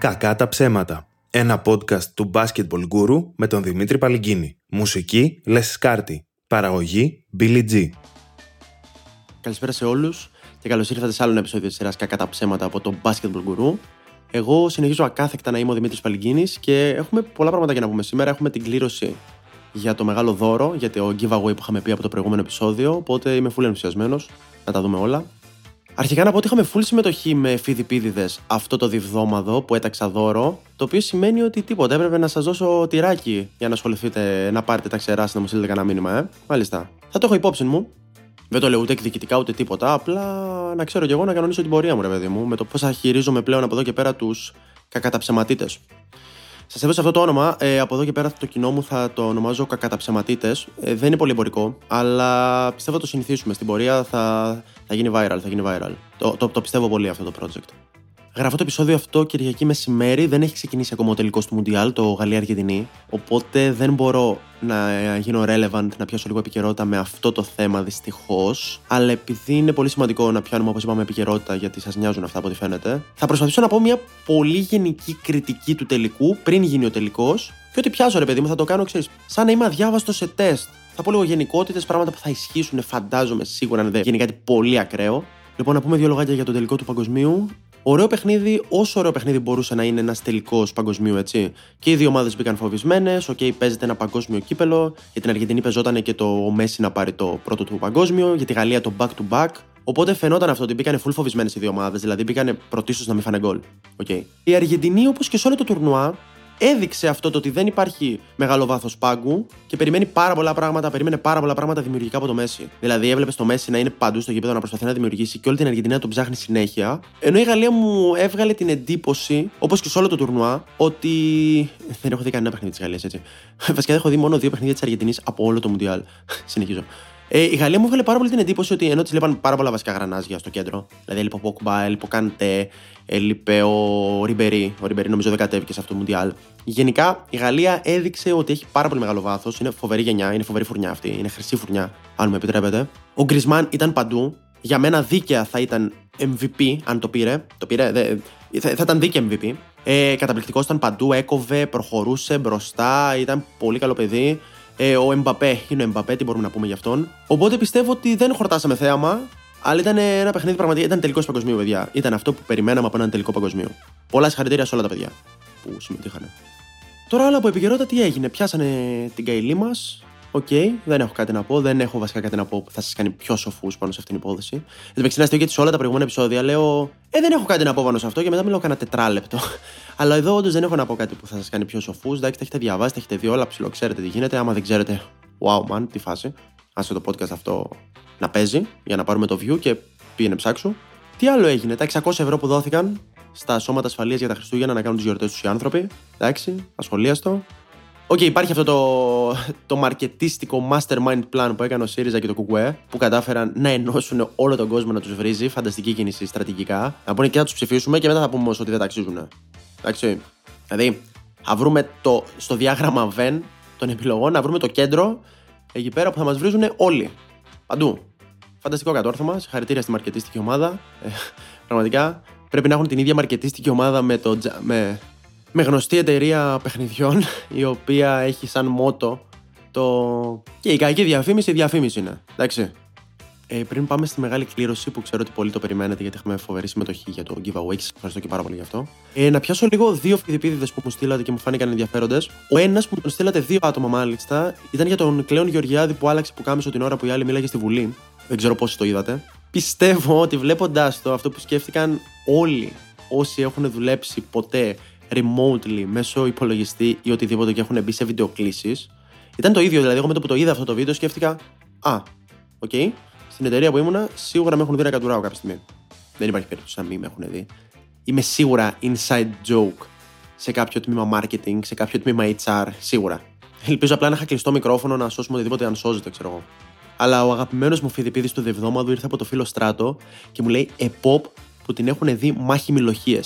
Κακά τα ψέματα. Ένα podcast του Basketball Guru με τον Δημήτρη Παλυγκίνη. Μουσική Λες Σκάρτη. Παραγωγή Billy G. Καλησπέρα σε όλους και καλώς ήρθατε σε άλλο ένα επεισόδιο της σειράς Κακά τα ψέματα από τον Basketball Guru. Εγώ συνεχίζω ακάθεκτα να είμαι ο Δημήτρης Παλυγκίνη και έχουμε πολλά πράγματα για να πούμε σήμερα. Έχουμε την κλήρωση για το μεγάλο δώρο, για το giveaway που είχαμε πει από το προηγούμενο επεισόδιο. Οπότε είμαι full ενθουσιασμένος να τα δούμε όλα. Αρχικά να πω ότι είχαμε full συμμετοχή με φιδιπίδιδες αυτό το διβδόμαδο που έταξα δώρο. Το οποίο σημαίνει ότι τίποτα. Έπρεπε να σας δώσω τυράκι για να ασχοληθείτε, να πάρετε τα ξερά να μου στείλετε κανένα μήνυμα, ε. Μάλιστα. Θα το έχω υπόψη μου. Δεν το λέω ούτε εκδικητικά ούτε τίποτα. Απλά να ξέρω κι εγώ να κανονίσω την πορεία μου, ρε παιδί μου, με το πώς θα χειρίζομαι πλέον από εδώ και πέρα τους κακαταψεματίτες. Σας έδωσα αυτό το όνομα. Ε, από εδώ και πέρα το κοινό μου θα το ονομάζω κακαταψεματίτες. Ε, δεν είναι πολύ εμπορικό, αλλά πιστεύω το συνηθίσουμε. Στην πορεία θα, θα γίνει viral. Θα γίνει viral. Το, το, το πιστεύω πολύ αυτό το project. Γράφω το επεισόδιο αυτό Κυριακή μεσημέρι. Δεν έχει ξεκινήσει ακόμα ο τελικός του Μουντιάλ, το Γαλλία-Αργεντινή. Οπότε δεν μπορώ να γίνω relevant, να πιάσω λίγο επικαιρότητα με αυτό το θέμα δυστυχώς. Αλλά επειδή είναι πολύ σημαντικό να πιάνουμε, όπως είπαμε, επικαιρότητα, γιατί σας νοιάζουν αυτά από ό,τι φαίνεται, θα προσπαθήσω να πω μια πολύ γενική κριτική του τελικού πριν γίνει ο τελικός. Και ό,τι πιάσω, ρε παιδί μου, θα το κάνω, ξέρεις, σαν να είμαι αδιάβαστος σε τεστ. Θα πω λίγο γενικότητες, πράγματα που θα ισχύσουν, φαντάζομαι σίγουρα, αν δεν γίνει κάτι πολύ ακραίο. Λοιπόν, να πούμε δύο λογάκια για το τελικό του παγκοσμίου. Ωραίο παιχνίδι, όσο ωραίο παιχνίδι μπορούσε να είναι ένας τελικός παγκοσμίου, έτσι. Και οι δύο ομάδες μπήκαν φοβισμένες. OK, okay, παίζεται ένα παγκόσμιο κύπελλο. Για την Αργεντινή παίζονταν και το Μέσι να πάρει το πρώτο του παγκόσμιο. Για τη Γαλλία το back to back. Οπότε φαινόταν αυτό ότι μπήκαν full φοβισμένες οι δύο ομάδες. Δηλαδή μπήκαν πρωτίστως να μην φάνε γκολ. Okay. Η Αργεντινή, όπως και σε όλο το τουρνουά, έδειξε αυτό το ότι δεν υπάρχει μεγάλο βάθος πάγκου και περιμένει πάρα πολλά πράγματα, περίμενε πάρα πολλά πράγματα δημιουργικά από το Μέσι. Δηλαδή, έβλεπες το Μέσι να είναι παντού στο γήπεδο να προσπαθεί να δημιουργήσει και όλη την Αργεντινή να τον ψάχνει συνέχεια. Ενώ η Γαλλία μου έβγαλε την εντύπωση, όπως και σε όλο το τουρνουά, ότι. Δεν έχω δει κανένα παιχνίδι της Γαλλίας έτσι. Βασικά δεν έχω δει μόνο δύο παιχνίδια της Αργεντινής από όλο το Μουντιάλ. Συνεχίζω. Ε, η Γαλλία μου έβγαλε πάρα πολύ την εντύπωση ότι ενώ της λείπαν πάρα πολλά βασικά γρανάζια στο κέντρο, δηλαδή έλειπε ο Ποκμπά, έλειπε ο Καντέ, έλειπε ο Ριμπερί. Ο Ριμπερί νομίζω δεν κατέβηκε σε αυτό το Μουντιάλ. Γενικά η Γαλλία έδειξε ότι έχει πάρα πολύ μεγάλο βάθος. Είναι φοβερή γενιά, είναι φοβερή φουρνιά αυτή. Είναι χρυσή φουρνιά, αν μου επιτρέπετε. Ο Γκρισμάν ήταν παντού. Για μένα δίκαια θα ήταν MVP, αν το πήρε. Το πήρε, δε, θα, θα ήταν δίκαια MVP. Ε, Καταπληκτικός ήταν παντού, έκοβε, προχωρούσε μπροστά, ήταν πολύ καλό παιδί. Ε, ο Εμπαπέ είναι ο Εμπαπέ, τι μπορούμε να πούμε γι' αυτόν. Οπότε πιστεύω ότι δεν χορτάσαμε θέαμα, αλλά ήταν ένα παιχνίδι πραγματικά. Ήταν τελικός παγκοσμίου, παιδιά. Ήταν αυτό που περιμέναμε από έναν τελικό παγκοσμίου. Πολλά συγχαρητήρια σε όλα τα παιδιά που συμμετείχαν. Τώρα άλλα από επικαιρότητα τι έγινε; Πιάσανε την Καϊλή μας. OK, okay, δεν έχω κάτι να πω. Δεν έχω βασικά κάτι να πω που θα σας κάνει πιο σοφούς πάνω σε αυτήν την υπόθεση. Δεν με γιατί σε όλα τα προηγούμενα επεισόδια λέω Ε, δεν έχω κάτι να πω πάνω σε αυτό και μετά μιλάω κανένα τετράλεπτο. Αλλά εδώ όντως δεν έχω να πω κάτι που θα σας κάνει πιο σοφούς. Εντάξει, τα έχετε διαβάσει, τα έχετε δει όλα ψιλο, ξέρετε τι γίνεται. Άμα δεν ξέρετε, wow man, τι φάση. Άσε το podcast αυτό να παίζει για να πάρουμε το view και πήγαινε ψάξου. Τι άλλο έγινε, τα 600 ευρώ που δόθηκαν στα σώματα ασφαλείας για τα Χριστούγεννα να κάνουν τις γιορτές τους οι άνθρωποι. Εντάξει, ασχολίαστο. OK, okay, υπάρχει αυτό το, το μαρκετίστικο mastermind plan που έκανε ο ΣΥΡΙΖΑ και το ΚΚΕ που κατάφεραν να ενώσουν όλο τον κόσμο να τους βρίζει. Φανταστική κίνηση στρατηγικά. Να πούνε και να τους ψηφίσουμε και μετά θα πούμε ότι δεν τ' αξίζουν. Εντάξει. Δηλαδή, θα βρούμε το, στο διάγραμμα Venn των επιλογών, να βρούμε το κέντρο εκεί πέρα που θα μας βρίζουν όλοι. Παντού. Φανταστικό κατόρθωμα. Συγχαρητήρια στη μαρκετίστικη ομάδα. Ε, πραγματικά πρέπει να έχουν την ίδια μαρκετίστικη ομάδα με, το, με, με γνωστή εταιρεία παιχνιδιών, η οποία έχει σαν μότο το. και η κακή διαφήμιση, η διαφήμιση είναι. Εντάξει. Ε, πριν πάμε στη μεγάλη κλήρωση που ξέρω ότι πολλοί το περιμένετε γιατί έχουμε φοβερή συμμετοχή για το giveaway και σας ευχαριστώ και πάρα πολύ γι' αυτό. Ε, να πιάσω λίγο δύο Φειδιππίδηδες που μου στείλατε και μου φάνηκαν ενδιαφέροντες. Ο ένας που τον στείλατε δύο άτομα μάλιστα ήταν για τον Κλέον Γεωργιάδη που άλλαξε πουκάμισο την ώρα που η άλλη μίλαγε στη Βουλή. Δεν ξέρω πόσοι το είδατε. Πιστεύω ότι βλέποντας το αυτό που σκέφτηκαν όλοι όσοι έχουν δουλέψει ποτέ remotely μέσω υπολογιστή ή οτιδήποτε και έχουν μπει σε βιντεοκλήσεις. Ήταν το ίδιο, δηλαδή εγώ με το που το είδα αυτό το βίντεο σκέφτηκα Α, OK, okay, στην εταιρεία που ήμουνα σίγουρα με έχουν δει να κατουράω κάποια στιγμή. Δεν υπάρχει περίπτωση να μην με έχουν δει. Είμαι σίγουρα inside joke σε κάποιο τμήμα marketing, σε κάποιο τμήμα HR, σίγουρα. Ελπίζω απλά να είχα κλειστό μικρόφωνο να σώσουμε οτιδήποτε αν σώζεται, ξέρω εγώ. Αλλά ο αγαπημένος μου φιδιπίδης του Δευδόμαδου ήρθε από το φίλο Στράτο και μου λέει Επόπ που την έχουν δει μάχη μιλοχίε.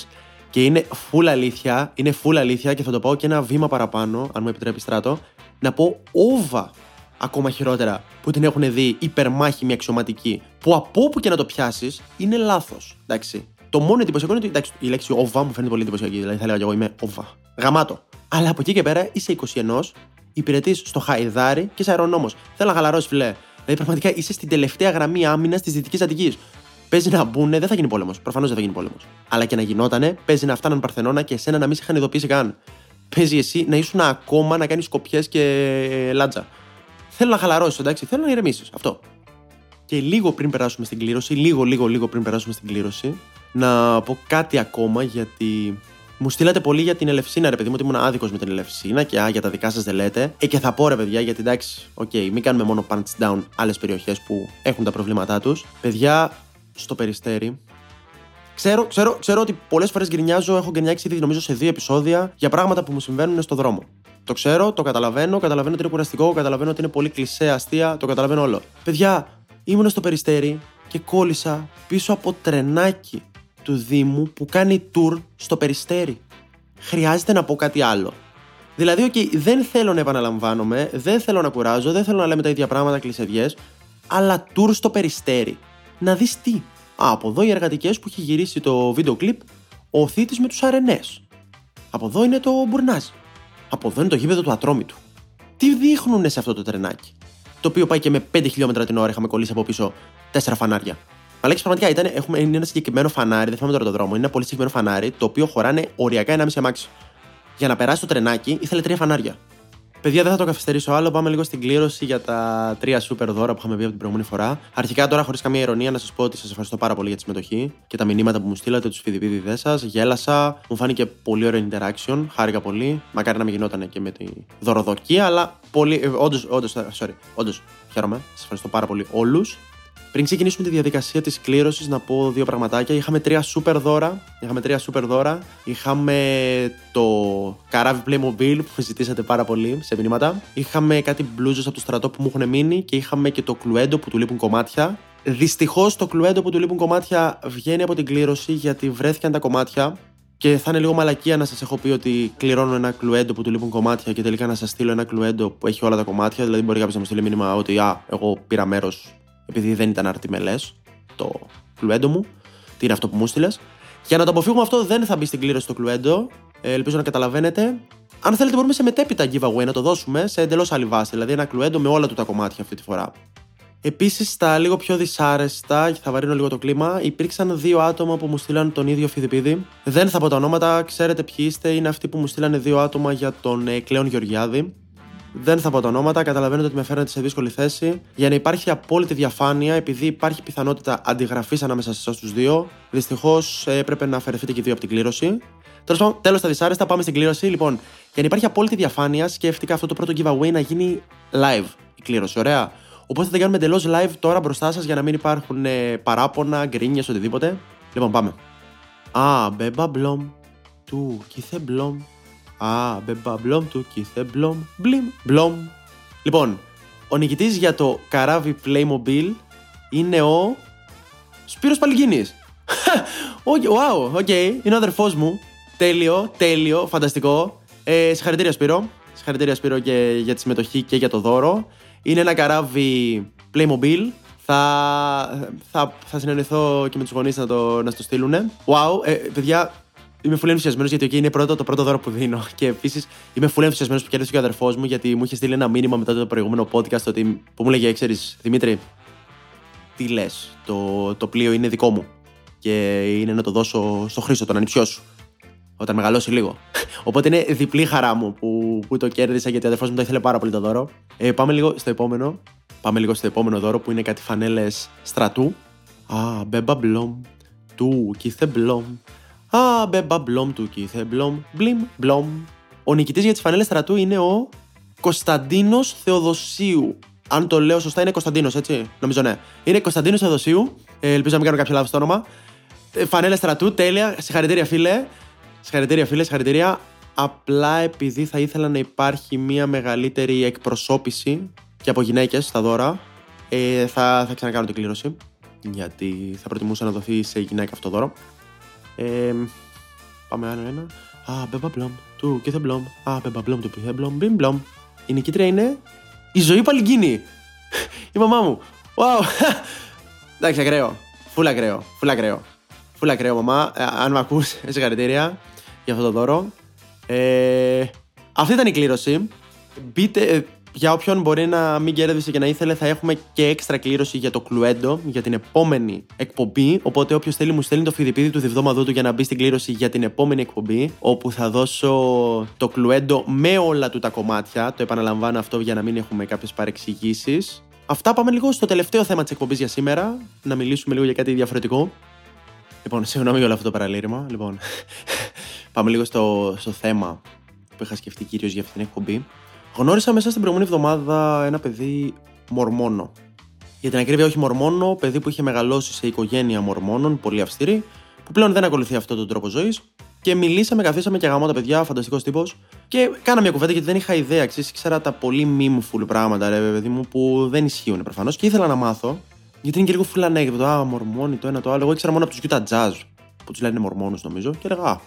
Και είναι full αλήθεια, είναι full αλήθεια και θα το πάω και ένα βήμα παραπάνω, αν μου επιτρέπει Στράτο, να πω όβα ακόμα χειρότερα που την έχουν δει υπερμάχημη αξιωματική, που από όπου και να το πιάσεις είναι λάθος. Εντάξει. Το μόνο εντυπωσιακό είναι ότι εντάξει, η λέξη οβα μου φαίνεται πολύ εντυπωσιακή. Δηλαδή θα έλεγα εγώ είμαι οβα. Γαμάτο. Αλλά από εκεί και πέρα είσαι 21, υπηρετείς στο Χαϊδάρι και είσαι αερονόμος. Θέλω να χαλαρώσει, φιλέ. Δηλαδή πραγματικά είσαι στην τελευταία γραμμή άμυνας της Δυτικής Αττικής. Παίζει να μπουν, δεν θα γίνει πόλεμος. Προφανώς δεν θα γίνει πόλεμος. Αλλά και να γινότανε, παίζει να φτάναν Παρθενώνα και εσένα να μην σε είχαν ειδοποιήσει καν. Παίζει εσύ να ήσουν ακόμα να κάνεις κοπιές και λάτζα. Θέλω να χαλαρώσεις, εντάξει, θέλω να ηρεμήσεις. Αυτό. Και λίγο πριν περάσουμε στην κλήρωση, λίγο, λίγο, λίγο πριν περάσουμε στην κλήρωση, να πω κάτι ακόμα γιατί μου στείλατε πολύ για την Ελευσίνα, ρε παιδί μου, ότι ήμουν άδικος με την Ελευσίνα και α, για τα δικά σας δεν λέτε. Ε, και θα πω ρε παιδιά, γιατί εντάξει, OK, okay, μην κάνουμε μόνο punch down άλλες περιοχές που έχουν τα προβλήματά τους. Παιδιά, στο Περιστέρι. Ξέρω, ξέρω, ξέρω ότι πολλές φορές γκρινιάζω, έχω γκρινιάξει ήδη νομίζω σε δύο επεισόδια για πράγματα που μου συμβαίνουν στο δρόμο. Το ξέρω, το καταλαβαίνω, καταλαβαίνω ότι είναι κουραστικό, καταλαβαίνω ότι είναι πολύ κλεισέ, αστεία, το καταλαβαίνω όλο. Παιδιά, ήμουν στο περιστέρι και κόλλησα πίσω από τρενάκι του Δήμου που κάνει tour στο περιστέρι. Χρειάζεται να πω κάτι άλλο. Δηλαδή, okay, δεν θέλω να επαναλαμβάνομαι, δεν θέλω να κουράζω, δεν θέλω να λέμε τα ίδια πράγματα κλεισεδιέ, αλλά tour στο περιστέρι. Να δεις τι. Α, από εδώ οι εργατικές που έχει γυρίσει το βίντεο κλιπ ο Θήτης με τους αρενές. Από εδώ είναι το Μπουρνάζ. Από εδώ είναι το γήπεδο του Ατρόμητου. Τι δείχνουν σε αυτό το τρενάκι. Το οποίο πάει και με 5 χιλιόμετρα την ώρα είχαμε κολλήσει από πίσω 4 φανάρια. Αλλά πραγματικά ήταν, έχουμε, είναι ένα συγκεκριμένο φανάρι, δεν θυμάμαι τώρα το δρόμο, είναι ένα πολύ συγκεκριμένο φανάρι το οποίο χωράνε οριακά 1,5 αμάξι. Για να περάσει το τρενάκι ήθελε τρία φανάρια. Παιδιά, δεν θα το καθυστερήσω άλλο. Πάμε λίγο στην κλήρωση για τα τρία super δώρα που είχαμε πει από την προηγούμενη φορά. Αρχικά, τώρα, χωρίς καμία ηρωνία, να σας πω ότι σας ευχαριστώ πάρα πολύ για τη συμμετοχή και τα μηνύματα που μου στείλατε, τους φιδιπίδιδές σας. Γέλασα, μου φάνηκε πολύ ωραίο interaction. Χάρηκα πολύ. Μακάρι να μην γινόταν και με τη δωροδοκία, αλλά πολύ. Όντως, όντως, sorry, όντως, χαίρομαι. Σας ευχαριστώ πάρα πολύ όλους. Πριν ξεκινήσουμε τη διαδικασία της κλήρωσης, να πω δύο πραγματάκια. Είχαμε τρία super δώρα. Είχαμε τρία super δώρα. Είχαμε το καράβι Playmobil που ζητήσατε πάρα πολύ σε μηνύματα. Είχαμε κάτι μπλούζες από το στρατό που μου έχουν μείνει και είχαμε και το κλουέντο που του λείπουν κομμάτια. Δυστυχώς το κλουέντο που του λείπουν κομμάτια βγαίνει από την κλήρωση γιατί βρέθηκαν τα κομμάτια. Και θα είναι λίγο μαλακία να σας έχω πει ότι κληρώνω ένα κλουέντο που του λείπουν κομμάτια και τελικά να σας στείλω ένα κλουέντο που έχει όλα τα κομμάτια. Δηλαδή, μπορεί κάποιος να μου στείλει μήνυμα ότι Α, εγώ πήρα μέρος επειδή δεν ήταν αρτιμελές το κλουέντο μου. Τι είναι αυτό που μου στείλε. Για να το αποφύγουμε αυτό, δεν θα μπει στην κλήρωση το κλουέντο. Ε, ελπίζω να καταλαβαίνετε. Αν θέλετε, μπορούμε σε μετέπειτα giveaway να το δώσουμε σε εντελώς άλλη βάση. Δηλαδή, ένα κλουέντο με όλα του τα κομμάτια αυτή τη φορά. Επίσης, στα λίγο πιο δυσάρεστα, και θα βαρύνω λίγο το κλίμα, υπήρξαν δύο άτομα που μου στείλαν τον ίδιο φιδιπίδι. Δεν θα πω τα ονόματα, ξέρετε ποιοι είστε. Είναι αυτοί που μου στείλανε δύο άτομα για τον ε, Κλέον Γεωργιάδη. Δεν θα πω τα ονόματα, καταλαβαίνετε ότι με φέρνετε σε δύσκολη θέση. Για να υπάρχει απόλυτη διαφάνεια, επειδή υπάρχει πιθανότητα αντιγραφής ανάμεσα σε εσάς τους δύο, δυστυχώς ε, έπρεπε να αφαιρεθείτε και δύο από την κλήρωση. Τέλος πάντων, τέλος τα δυσάρεστα, πάμε στην κλήρωση. Λοιπόν, για να υπάρχει απόλυτη διαφάνεια, σκέφτηκα αυτό το πρώτο giveaway να γίνει live η κλήρωση. Ωραία. Οπότε θα το κάνουμε εντελώς live τώρα μπροστά σας για να μην υπάρχουν ε, παράπονα, γκρίνιες, οτιδήποτε. Λοιπόν, πάμε. Α, μπέμπα μπλομ, του κιθε μπλομ, Α, μπεμπα μπλομ του κιθε μπλομ, μπλιμ μπλομ. Λοιπόν, ο νικητής για το καράβι Playmobil είναι ο Σπύρος Παλιγίνης. wow, OK, okay. είναι ο αδερφός μου. Τέλειο, τέλειο, φανταστικό. Ε, συγχαρητήρια Σπύρο. Συγχαρητήρια Σπύρο και για τη συμμετοχή και για το δώρο. Είναι ένα καράβι Playmobil. Θα, θα, θα συνεννοηθώ και με τους γονείς να, το, να στο στείλουν. Wow, ε, παιδιά, είμαι πολύ ενθουσιασμένος γιατί εκεί είναι πρώτο, το πρώτο δώρο που δίνω. Και επίσης είμαι πολύ ενθουσιασμένος που κέρδισε και ο αδερφός μου γιατί μου είχε στείλει ένα μήνυμα μετά το προηγούμενο podcast ότι, που μου λέγε: Ξέρεις, Δημήτρη, τι λες, το, το πλοίο είναι δικό μου. Και είναι να το δώσω στο Χρήστο, τον ανιψιό σου. Όταν μεγαλώσει λίγο. Οπότε είναι διπλή χαρά μου που, που το κέρδισα γιατί ο αδερφός μου το ήθελε πάρα πολύ το δώρο. Ε, πάμε λίγο στο επόμενο. Πάμε λίγο στο επόμενο δώρο που είναι κάτι φανέλες στρατού. Α, μπέμπα μπλομ. Του, κίθε μπλομ. Α, μπέμπα μπλομ του κίθε μπλομ. Μπλιμ μπλομ. Ο νικητής για τις φανέλες στρατού είναι ο Κωνσταντίνος Θεοδοσίου. Αν το λέω σωστά, είναι Κωνσταντίνος, έτσι; Νομίζω ναι. Είναι Κωνσταντίνος Θεοδοσίου. Ε, ελπίζω να μην κάνω κάποιο λάθος στο όνομα. Ε, φανέλες στρατού, τέλεια. Συγχαρητήρια, φίλε. Συγχαρητήρια, φίλε, συγχαρητήρια. Απλά επειδή θα ήθελα να υπάρχει μια μεγαλύτερη εκπροσώπηση και από γυναίκες στα δώρα, ε, θα, θα ξανακάνω την κλήρωση. Γιατί θα προτιμούσα να δοθεί σε γυναίκα αυτό το δώρο. Ε, πάμε άλλο ένα. Α, μπέμπα μπλομ, του και μπλομ. Α, μπέμπα μπλομ, του και μπλομ, μπιμ μπλομ. Η νικήτρια είναι η ζωή Παλιγκίνη. η μαμά μου. Wow. Εντάξει, ακραίο. Φούλα ακραίο. Φούλα ακραίο. Φούλα ακραίο, μαμά. Ε, αν με ακούς, συγχαρητήρια για αυτό το δώρο. Ε, αυτή ήταν η κλήρωση. Μπείτε, ε, για όποιον μπορεί να μην κέρδισε και να ήθελε, θα έχουμε και έξτρα κλήρωση για το κλουέντο για την επόμενη εκπομπή. Οπότε, όποιος θέλει, μου στέλνει το φιδιπίδι του διβδόματο του για να μπει στην κλήρωση για την επόμενη εκπομπή. Όπου θα δώσω το κλουέντο με όλα του τα κομμάτια. Το επαναλαμβάνω αυτό για να μην έχουμε κάποιες παρεξηγήσεις. Αυτά πάμε λίγο στο τελευταίο θέμα της εκπομπής για σήμερα. Να μιλήσουμε λίγο για κάτι διαφορετικό. Λοιπόν, συγγνώμη για όλο αυτό το παραλήρημα. Λοιπόν, πάμε λίγο στο, στο θέμα που είχα σκεφτεί κυρίως για αυτή την εκπομπή. Γνώρισα μέσα στην προηγούμενη εβδομάδα ένα παιδί μορμόνο. Για την ακρίβεια, όχι μορμόνο, παιδί που είχε μεγαλώσει σε οικογένεια μορμόνων, πολύ αυστηρή, που πλέον δεν ακολουθεί αυτόν τον τρόπο ζωής. Και μιλήσαμε, καθίσαμε και γαμώ τα παιδιά, φανταστικός τύπος. Και κάνα μια κουβέντα γιατί δεν είχα ιδέα. Ξέρεις, ήξερα τα πολύ memeful πράγματα, ρε παιδί μου, που δεν ισχύουν προφανώς. Και ήθελα να μάθω, γιατί είναι και λίγο full ανέκδοτο. Α, μορμόνι το ένα το άλλο. Εγώ ήξερα μόνο από τους Utah Jazz, που τους λένε μορμόνους νομίζω. Και έλεγα, Α,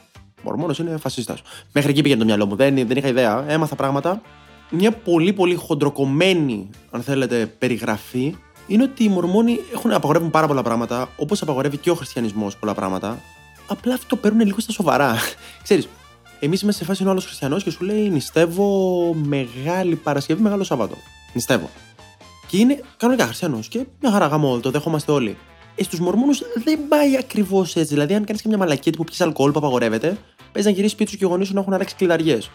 μορμόνος είναι φασίστας. Μέχρι εκεί πήγαινε το μυαλό μου. Δεν, δεν είχα ιδέα. Έμαθα πράγματα μια πολύ πολύ χοντροκομμένη, αν θέλετε, περιγραφή είναι ότι οι Μορμόνοι έχουν, απαγορεύουν πάρα πολλά πράγματα, όπως απαγορεύει και ο χριστιανισμός πολλά πράγματα. Απλά αυτό το παίρνουν λίγο στα σοβαρά. Ξέρεις, εμείς είμαστε σε φάση είναι ο άλλος χριστιανός και σου λέει νηστεύω μεγάλη Παρασκευή, μεγάλο Σάββατο. Νηστεύω. Και είναι κανονικά χριστιανός και μια χαρά γαμό, το δέχομαστε όλοι. Ε, στους Μορμόνους δεν πάει ακριβώς έτσι. Δηλαδή, αν κάνεις και μια μαλακή που πιει αλκοόλ που απαγορεύεται, παίζει να γυρίσεις σπίτι σου και οι γονείς σου να έχουν αράξει κλειδαριές.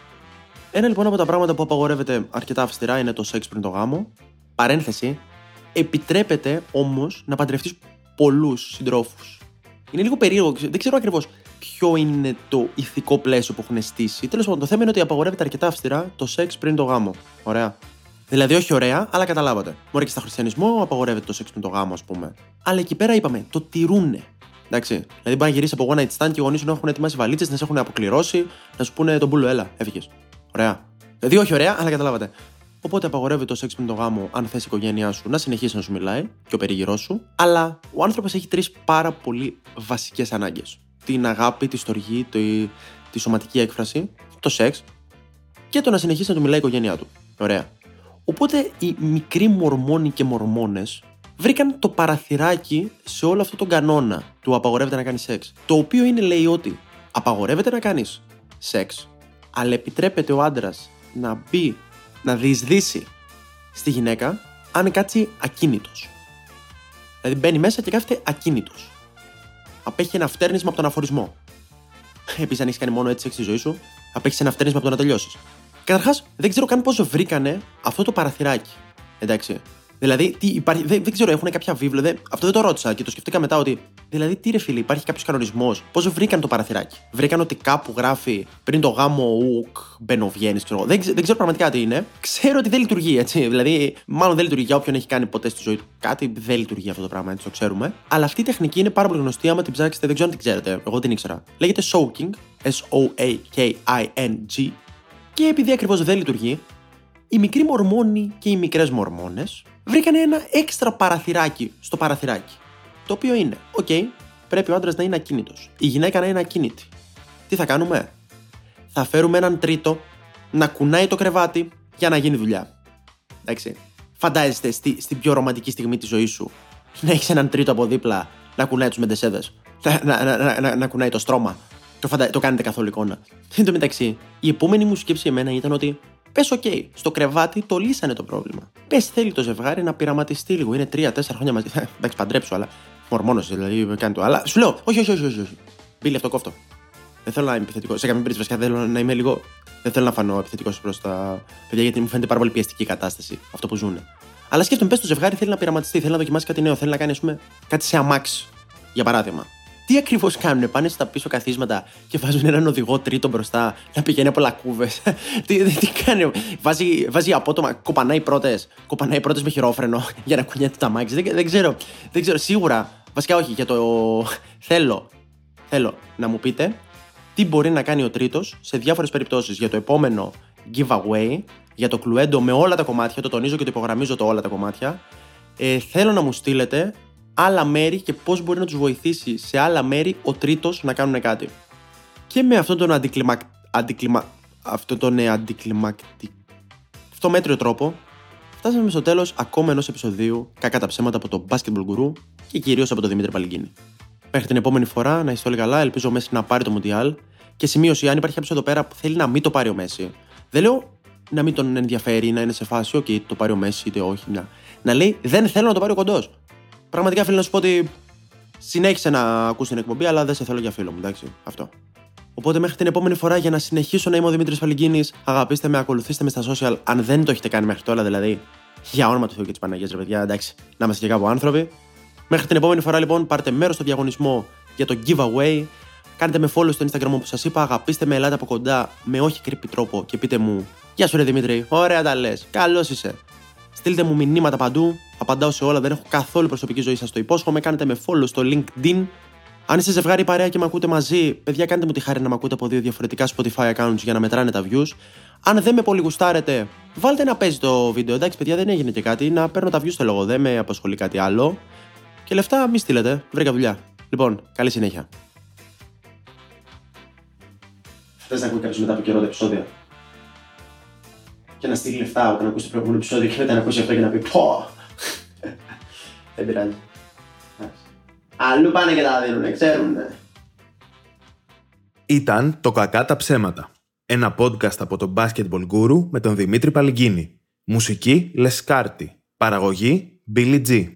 Ένα λοιπόν από τα πράγματα που απαγορεύεται αρκετά αυστηρά είναι το σεξ πριν το γάμο. Παρένθεση, επιτρέπεται όμως να παντρευτείς πολλούς συντρόφους. Είναι λίγο περίεργο, δεν ξέρω ακριβώς ποιο είναι το ηθικό πλαίσιο που έχουν στήσει. Τέλος πάντων, το θέμα είναι ότι απαγορεύεται αρκετά αυστηρά το σεξ πριν το γάμο. Ωραία. Δηλαδή, όχι ωραία, αλλά καταλάβατε. Μπορεί και στα χριστιανισμό απαγορεύεται το σεξ πριν το γάμο, ας πούμε. Αλλά εκεί πέρα είπαμε, το τηρούνε. Εντάξει. Δηλαδή, μπορεί να γυρίσει από one night stand και οι γονείς σου να έχουν ετοιμάσει βαλίτσες, να σε έχουν αποκληρώσει, να σου πούνε τον πούλο, έλα, έφυγες. Ωραία. Δηλαδή, όχι ωραία, αλλά καταλάβατε. Οπότε απαγορεύει το σεξ με τον γάμο, αν θες η οικογένειά σου να συνεχίσει να σου μιλάει και ο περίγυρός σου. Αλλά ο άνθρωπος έχει τρεις πάρα πολύ βασικές ανάγκες. Την αγάπη, τη στοργή, τη, τη σωματική έκφραση, το σεξ και το να συνεχίσει να του μιλάει η οικογένειά του. Ωραία. Οπότε οι μικροί μορμόνοι και μορμόνες βρήκαν το παραθυράκι σε όλο αυτό τον κανόνα του απαγορεύεται να κάνεις σεξ. Το οποίο είναι λέει ότι απαγορεύεται να κάνεις σεξ αλλά επιτρέπεται ο άντρας να μπει, να διεισδύσει στη γυναίκα αν κάτσει ακίνητος. Δηλαδή μπαίνει μέσα και κάθεται ακίνητος. Απέχει ένα φτέρνισμα από τον αφορισμό. Επίσης, αν έχεις κάνει μόνο έτσι στη ζωή σου, απέχει ένα φτέρνισμα από το να τελειώσεις. Καταρχάς, δεν ξέρω καν πώς βρήκανε αυτό το παραθυράκι. Εντάξει. Δηλαδή, τι υπάρχει, δεν, δεν ξέρω, έχουν κάποια βίβλο. Δεν, αυτό δεν το ρώτησα και το σκεφτήκα μετά ότι. Δηλαδή, τι ρε φίλε, υπάρχει κάποιος κανονισμός; Πώς βρήκαν το παραθυράκι; Βρήκαν ότι κάπου γράφει πριν το γάμο ουκ μπαινοβγαίνεις, ξέρω δεν, δεν ξέρω πραγματικά τι είναι. Ξέρω ότι δεν λειτουργεί, έτσι. Δηλαδή, μάλλον δεν λειτουργεί για όποιον έχει κάνει ποτέ στη ζωή του κάτι. Δεν λειτουργεί αυτό το πράγμα, έτσι το ξέρουμε. Αλλά αυτή η τεχνική είναι πάρα πολύ γνωστή. Άμα την ψάξετε, δεν ξέρω αν την ξέρετε. Εγώ την ήξερα. Λέγεται soaking. S-O-A-K-I-N-G. Και επειδή ακριβώς δεν λειτουργεί, οι μικροί μορμόνοι και οι μικρές μορμόνες βρήκαν ένα έξτρα παραθυράκι στο παραθυράκι. Το οποίο είναι, οκ, πρέπει ο άντρας να είναι ακίνητος, η γυναίκα να είναι ακίνητη. Τι θα κάνουμε, θα φέρουμε έναν τρίτο να κουνάει το κρεβάτι για να γίνει δουλειά. Εντάξει. Φαντάζεστε στη, στην πιο ρομαντική στιγμή της ζωής σου να έχεις έναν τρίτο από δίπλα να κουνάει τους μεντεσέδες. Να, να, να, να, να κουνάει το στρώμα. Το, φαντα... το κάνετε καθόλου εικόνα. Εν τω μεταξύ, η επόμενη μου σκέψη εμένα ήταν ότι Πες, OK, okay, στο κρεβάτι το λύσανε το πρόβλημα. Πες, θέλει το ζευγάρι να πειραματιστεί λίγο. Είναι τρία-τέσσερα χρόνια μαζί. Εντάξει, παντρέψου, αλλά. Μορμόνο δηλαδή, κάνει το. Αλλά σου λέω, όχι, όχι, όχι, όχι. όχι. Μπίλε αυτό κόφ' το. Δεν θέλω να είμαι επιθετικός. Σε καμία περίπτωση, βασικά θέλω να είμαι λίγο. Δεν θέλω να φανώ επιθετικός προς τα παιδιά, γιατί μου φαίνεται πάρα πολύ πιεστική η κατάσταση αυτό που ζουν. Αλλά σκέφτομαι, πες το ζευγάρι θέλει να πειραματιστεί, θέλει να δοκιμάσει κάτι νέο, θέλει να κάνει, ας πούμε, κάτι σε αμάξι. Για παράδειγμα τι ακριβώς κάνουν, πάνε στα πίσω καθίσματα και βάζουν έναν οδηγό τρίτο μπροστά να πηγαίνει από λακκούβες. τι, τι κάνει, βάζει, βάζει απότομα, κοπανάει πρώτες, κοπανάει πρώτες με χειρόφρενο για να κουνιέται τα μάξι. Δεν, δεν, ξέρω, δεν ξέρω, σίγουρα, βασικά όχι, για το. Θέλω, θέλω να μου πείτε τι μπορεί να κάνει ο τρίτος σε διάφορες περιπτώσεις για το επόμενο giveaway, για το κλουέντο με όλα τα κομμάτια, το τονίζω και το υπογραμμίζω το όλα τα κομμάτια. Ε, θέλω να μου στείλετε άλλα μέρη και πώς μπορεί να τους βοηθήσει σε άλλα μέρη ο τρίτος να κάνουν κάτι. Και με αυτόν τον αντικλιμα... αντικλιμα... αυτόν τον ε, αντικλιμακτικό αυτό μέτριο τρόπο φτάσαμε στο τέλος ακόμα ενός επεισοδίου κακά τα ψέματα από το Basketball Guru και κυρίως από τον Δημήτρη Παλικίνη. Μέχρι την επόμενη φορά, να είστε όλοι καλά. Ελπίζω ο Μέση να πάρει το Μουντιάλ. Και σημείωση, αν υπάρχει κάποιος εδώ πέρα που θέλει να μην το πάρει ο Μέση, δεν λέω να μην τον ενδιαφέρει, να είναι σε φάση, OK, το πάρει ο Μέση, είτε όχι. Να, να λέει, δεν θέλω να το πάρει ο κοντός. Πραγματικά θέλω να σου πω ότι συνέχισε να ακούς την εκπομπή, αλλά δεν σε θέλω για φίλο μου, εντάξει. Αυτό. Οπότε μέχρι την επόμενη φορά για να συνεχίσω να είμαι ο Δημήτρης Παλικίνης, αγαπήστε με, ακολουθήστε με στα social, αν δεν το έχετε κάνει μέχρι τώρα, δηλαδή. Για όνομα του Θεού και της Παναγίας, ρε παιδιά, εντάξει, να είμαστε και κάπου άνθρωποι. Μέχρι την επόμενη φορά λοιπόν, πάρτε μέρος στο διαγωνισμό για το giveaway. Κάντε με follow στο Instagram όπως σας είπα, αγαπήστε με, ελάτε από κοντά με όχι creepy τρόπο και πείτε μου Γεια σου, ρε Δημήτρη, ωραία τα λες, καλός είσαι. Στείλτε μου μηνύματα παντού, απαντάω σε όλα, δεν έχω καθόλου προσωπική ζωή, σας το υπόσχομαι. Κάντε με follow στο LinkedIn. Αν είστε ζευγάρι παρέα και με ακούτε μαζί, παιδιά, κάντε μου τη χάρη να με ακούτε από δύο διαφορετικά Spotify accounts για να μετράνε τα views. Αν δεν με πολύ γουστάρετε, βάλτε να παίζει το βίντεο. Εντάξει, παιδιά, δεν έγινε και κάτι. Να παίρνω τα views στο λόγο, δεν με απασχολεί κάτι άλλο. Και λεφτά μη στείλετε, βρήκα δουλειά. Λοιπόν, καλή συνέχεια. Θες να ακούει κάποιος μετά από καιρό τα επεισόδια; Και να στείλει λεφτά όταν ακούσει το προηγούμενο επεισόδιο και μετά να ακούσει αυτό και να πει Πω! Δεν πειράζει. Αλλού πάνε και τα δίνουν, ξέρουν. Ήταν το «Κακά τα ψέματα». Ένα podcast από τον Basketball Guru με τον Δημήτρη Παλυγκίνη. Μουσική Λεσκάρτη. Παραγωγή Billy G.